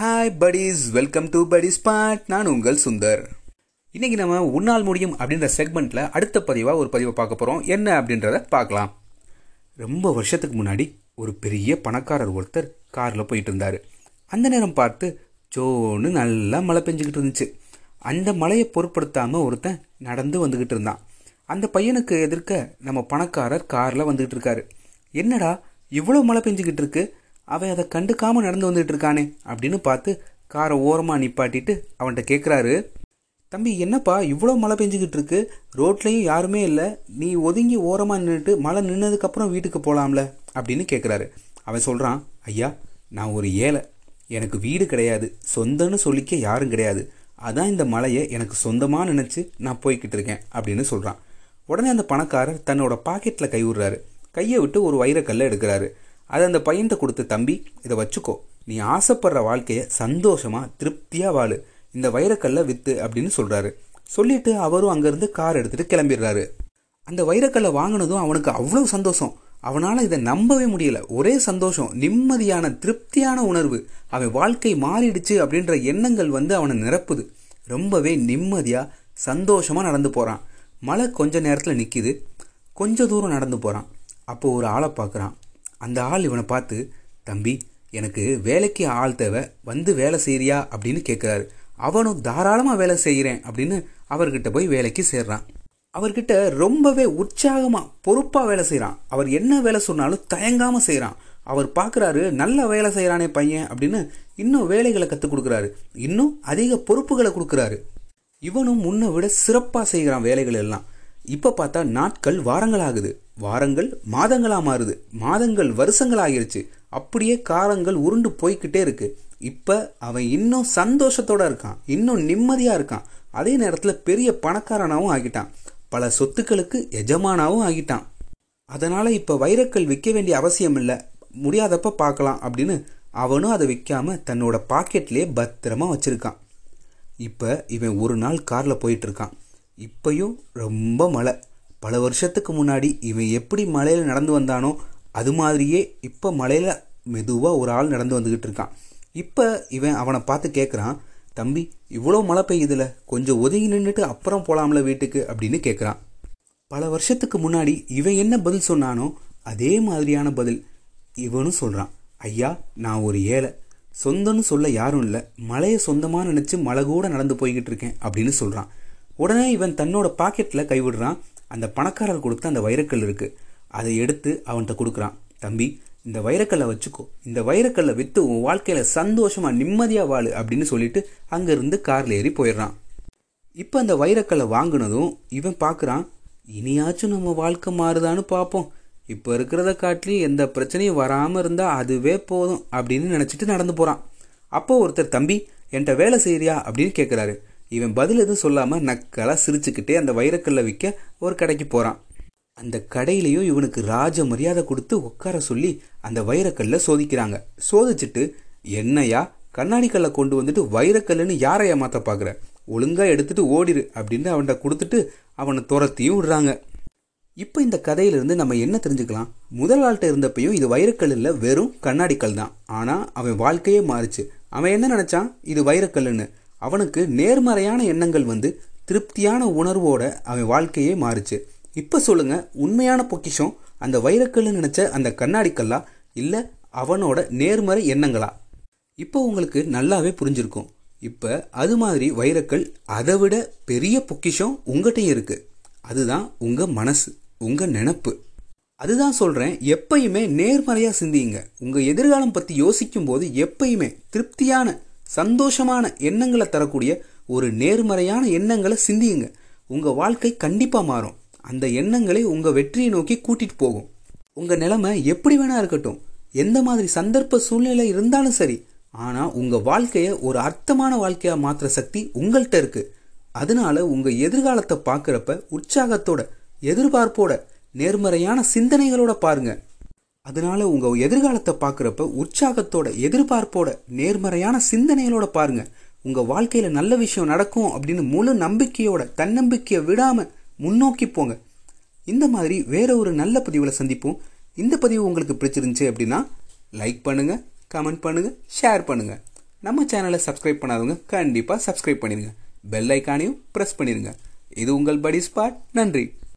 Hi buddies welcome to buddies spot நான் உங்கள் சுந்தர். இன்னைக்கு நம்ம உன்னால் முடியும் அப்படின்ற செக்மெண்ட்டில் அடுத்த பதிவாக ஒரு பதிவை பார்க்க போகிறோம் என்ன அப்படின்றத பார்க்கலாம். ரொம்ப வருஷத்துக்கு முன்னாடி ஒரு பெரிய பணக்காரர் ஒருத்தர் காரில் போயிட்டு இருந்தார். அந்த நேரம் பார்த்து ஜோன்னு நல்லா மழை பெஞ்சுக்கிட்டு இருந்துச்சு. அந்த மழையை பொருட்படுத்தாமல் ஒருத்தன் நடந்து வந்துக்கிட்டு இருந்தான். அந்த பையனுக்கு எதிர்க்க நம்ம பணக்காரர் காரில் வந்துக்கிட்டு இருக்காரு. என்னடா இவ்வளோ மழை பெஞ்சிக்கிட்டு இருக்குது அவன் அதை கண்டுக்காம நடந்து வந்துட்டு இருக்கானே அப்படின்னு பார்த்து காரை ஓரமாக நிப்பாட்டிட்டு அவன்கிட்ட கேட்குறாரு தம்பி என்னப்பா இவ்வளோ மழை பெஞ்சுக்கிட்டு இருக்கு? ரோட்லேயும் யாருமே இல்லை. நீ ஒதுங்கி ஓரமாக நின்றுட்டு மழை நின்னதுக்கப்புறம் வீட்டுக்கு போகலாம்ல அப்படின்னு கேட்குறாரு அவன் சொல்கிறான் ஐயா நான் ஒரு ஏழை. எனக்கு வீடு கிடையாது. சொந்தன்னு சொல்லிக்க யாரும் கிடையாது. அதான் இந்த மலையை எனக்கு சொந்தமாக நினச்சி நான் போய்கிட்டு இருக்கேன் அப்படின்னு சொல்கிறான் உடனே அந்த பணக்காரர் தன்னோட பாக்கெட்டில் கை விடுறாரு. கையை விட்டு ஒரு வைரக்கல்லை எடுக்கிறாரு. அதை அந்த பையன்கிட்ட கொடுத்து தம்பி இதை வச்சுக்கோ. நீ ஆசைப்படுற வாழ்க்கையை சந்தோஷமாக திருப்தியாக வாழு. இந்த வைரக்கல்லை விற்று அப்படின்னு சொல்கிறாரு சொல்லிட்டு அவரும் அங்கேருந்து கார் எடுத்துகிட்டு கிளம்பிடுறாரு. அந்த வைரக்கல்லை வாங்கினதும் அவனுக்கு அவ்வளோ சந்தோஷம். அவனால் இதை நம்பவே முடியல. ஒரே சந்தோஷம் நிம்மதியான திருப்தியான உணர்வு. அவன் வாழ்க்கை மாறிடுச்சு அப்படின்ற எண்ணங்கள் வந்து அவனை நிரப்புது. ரொம்பவே நிம்மதியாக சந்தோஷமாக நடந்து போகிறான் மழை கொஞ்ச நேரத்தில் நிற்கிது கொஞ்ச தூரம் நடந்து போகிறான் அப்போ ஒரு ஆளை பார்க்குறான். அந்த ஆள் இவனை பார்த்து தம்பி எனக்கு வேலைக்கு ஆள் தேவை வந்து வேலை செய்கிறியா அப்படின்னு கேட்குறாரு. அவனும் தாராளமாக வேலை செய்கிறேன் அப்படின்னு அவர்கிட்ட போய் வேலைக்கு சேர்றான். அவர்கிட்ட ரொம்பவே உற்சாகமாக பொறுப்பாக வேலை செய்கிறான் அவர் என்ன வேலை சொன்னாலும் தயங்காமல் செய்கிறான் அவர் பார்க்குறாரு நல்ல வேலை செய்கிறானே பையன் அப்படின்னு இன்னும் வேலைகளை கற்றுக் கொடுக்குறாரு. இன்னும் அதிக பொறுப்புகளை கொடுக்குறாரு. இவனும் முன்னை விட சிறப்பாக செய்கிறான் வேலைகள் எல்லாம். இப்போ பார்த்தா நாட்கள் வாரங்கள் ஆகுது. வாரங்கள் மாதங்களாக மாறுது. மாதங்கள் வருஷங்கள் ஆகிருச்சு அப்படியே காலங்கள் உருண்டு போய்கிட்டே இருக்கு. இப்போ அவன் இன்னும் சந்தோஷத்தோட இருக்கான். இன்னும் நிம்மதியாக இருக்கான். அதே நேரத்தில் பெரிய பணக்காரனாகவும் ஆகிட்டான். பல சொத்துக்களுக்கு எஜமானாவும் ஆகிட்டான். அதனால் இப்போ வைரக்கல் விற்க வேண்டிய அவசியம் இல்லை முடியாதப்ப பார்க்கலாம் அப்படின்னு அவனும் அதை விற்காம தன்னோட பாக்கெட்லேயே பத்திரமா வச்சுருக்கான். இப்போ இவன் ஒரு நாள் காரில் போயிட்டு இருக்கான். ரொம்ப மழை. பல வருஷத்துக்கு முன்னாடி இவன் எப்படி மலையில் நடந்து வந்தானோ அது மாதிரியே இப்போ மலையில் மெதுவாக ஒரு ஆள் நடந்து வந்துக்கிட்டு இருக்கான். இப்போ இவன் அவனை பார்த்து கேட்குறான் தம்பி இவ்வளோ மழை பெய்யுதுல கொஞ்சம் ஒதுங்கி நின்றுட்டு அப்புறம் போகலாம்ல வீட்டுக்கு அப்படின்னு கேட்குறான் பல வருஷத்துக்கு முன்னாடி இவன் என்ன பதில் சொன்னானோ அதே மாதிரியான பதில் இவனும் சொல்கிறான் ஐயா நான் ஒரு ஏழை சொந்தம்னு சொல்ல யாரும் இல்லை மலையை சொந்தமாக நினச்சி மலை கூட நடந்து போய்கிட்டு இருக்கேன் அப்படின்னு சொல்கிறான் உடனே இவன் தன்னோட பாக்கெட்டில் கைவிடுறான். அந்த பணக்காரர் கொடுத்த அந்த வைரக்கல் இருக்குது அதை எடுத்து அவன்கிட்ட கொடுக்குறான். தம்பி இந்த வைரக்கல்லை வச்சுக்கோ. இந்த வைரக்கல்லை விற்று உன் வாழ்க்கையில் சந்தோஷமாக நிம்மதியாக வாழு அப்படின்னு சொல்லிட்டு அங்கேருந்து காரில் ஏறி போயிடுறான். இப்போ அந்த வைரக்கல்லை வாங்கினதும் இவன் பார்க்குறான் இனியாச்சும் நம்ம வாழ்க்கை மாறுதான்னு பார்ப்போம் இப்போ இருக்கிறத காட்டிலும் எந்த பிரச்சனையும் வராமல் இருந்தால் அதுவே போதும் அப்படின்னு நினச்சிட்டு நடந்து போகிறான் அப்போ ஒருத்தர் தம்பி என்கிட்ட வேலை செய்கிறியா அப்படின்னு கேட்குறாரு இவன் பதில் எதுவும் சொல்லாமல் நக்கலாக சிரிச்சுக்கிட்டே அந்த வைரக்கல்லை விற்க ஒரு கடைக்கு போகிறான் அந்த கடையிலையும் இவனுக்கு ராஜ மரியாதை கொடுத்து உட்கார சொல்லி அந்த வைரக்கல்லை சோதிக்கிறாங்க. சோதிச்சுட்டு என்னையா கண்ணாடி கல்லை கொண்டு வந்துட்டு வைரக்கல்லுன்னு யாரை ஏமாத்த பார்க்குற ஒழுங்காக எடுத்துட்டு ஓடிடு அப்படின்னு அவன்கிட்ட கொடுத்துட்டு அவனை துரத்தியும் விடுறாங்க. இப்போ இந்த கதையிலிருந்து நம்ம என்ன தெரிஞ்சுக்கலாம்? முதல் ஆள்கிட்ட இருந்தப்பையும் இது வைரக்கல் இல்லை வெறும் கண்ணாடிக்கல் தான். ஆனால் அவன் வாழ்க்கையே மாறுச்சு. அவன் என்ன நினச்சான்? இது வைரக்கல்லுன்னு. அவனுக்கு நேர்மறையான எண்ணங்கள் வந்து திருப்தியான உணர்வோட அவன் வாழ்க்கையே மாறுச்சு. இப்போ சொல்லுங்க உண்மையான பொக்கிஷம் அந்த வைரக்கல்னு நினச்ச அந்த கண்ணாடிக்கல்லா இல்லை அவனோட நேர்மறை எண்ணங்களா? இப்போ உங்களுக்கு நல்லாவே புரிஞ்சிருக்கும். இப்போ அது மாதிரி வைரக்கல் அதை விட பெரிய பொக்கிஷம் உங்ககிட்டயும் இருக்கு. அதுதான் உங்க மனசு உங்க நினப்பு. அதுதான் சொல்கிறேன் எப்பயுமே நேர்மறையாக சிந்தியுங்க. உங்கள் எதிர்காலம் பற்றி யோசிக்கும் போது எப்பயுமே திருப்தியான சந்தோஷமான எண்ணங்களை தரக்கூடிய ஒரு நேர்மறையான எண்ணங்களை சிந்தியுங்க. உங்கள் வாழ்க்கை கண்டிப்பாக மாறும். அந்த எண்ணங்களை உங்கள் வெற்றியை நோக்கி கூட்டிகிட்டு போகும். உங்கள் நிலைமை எப்படி வேணா இருக்கட்டும். எந்த மாதிரி சந்தர்ப்ப சூழ்நிலை இருந்தாலும் சரி. ஆனால் உங்கள் வாழ்க்கையை ஒரு அர்த்தமான வாழ்க்கையாக மாற்றுற சக்தி உங்கள்கிட்ட இருக்கு. அதனால உங்கள் எதிர்காலத்தை பார்க்குறப்ப உற்சாகத்தோட எதிர்பார்ப்போட நேர்மறையான சிந்தனைகளோட பாருங்கள் அதனால உங்கள் எதிர்காலத்தை பார்க்குறப்ப உற்சாகத்தோட எதிர்பார்ப்போட நேர்மறையான சிந்தனைகளோட பாருங்க. உங்கள் வாழ்க்கையில் நல்ல விஷயம் நடக்கும் அப்படின்னு முழு நம்பிக்கையோட தன்னம்பிக்கையை விடாமல் முன்னோக்கி போங்க. இந்த மாதிரி வேற ஒரு நல்ல பதிவில் சந்திப்போம். இந்த பதிவு உங்களுக்கு பிடிச்சிருந்துச்சு அப்படின்னா லைக் பண்ணுங்கள் கமெண்ட் பண்ணுங்கள் ஷேர் பண்ணுங்கள் நம்ம சேனலை சப்ஸ்கிரைப் பண்ணாதவங்க கண்டிப்பாக சப்ஸ்கிரைப் பண்ணிடுங்க பெல் ஐக்கானையும் ப்ரெஸ் பண்ணிடுங்க இது உங்கள் படி ஸ்பாட் நன்றி.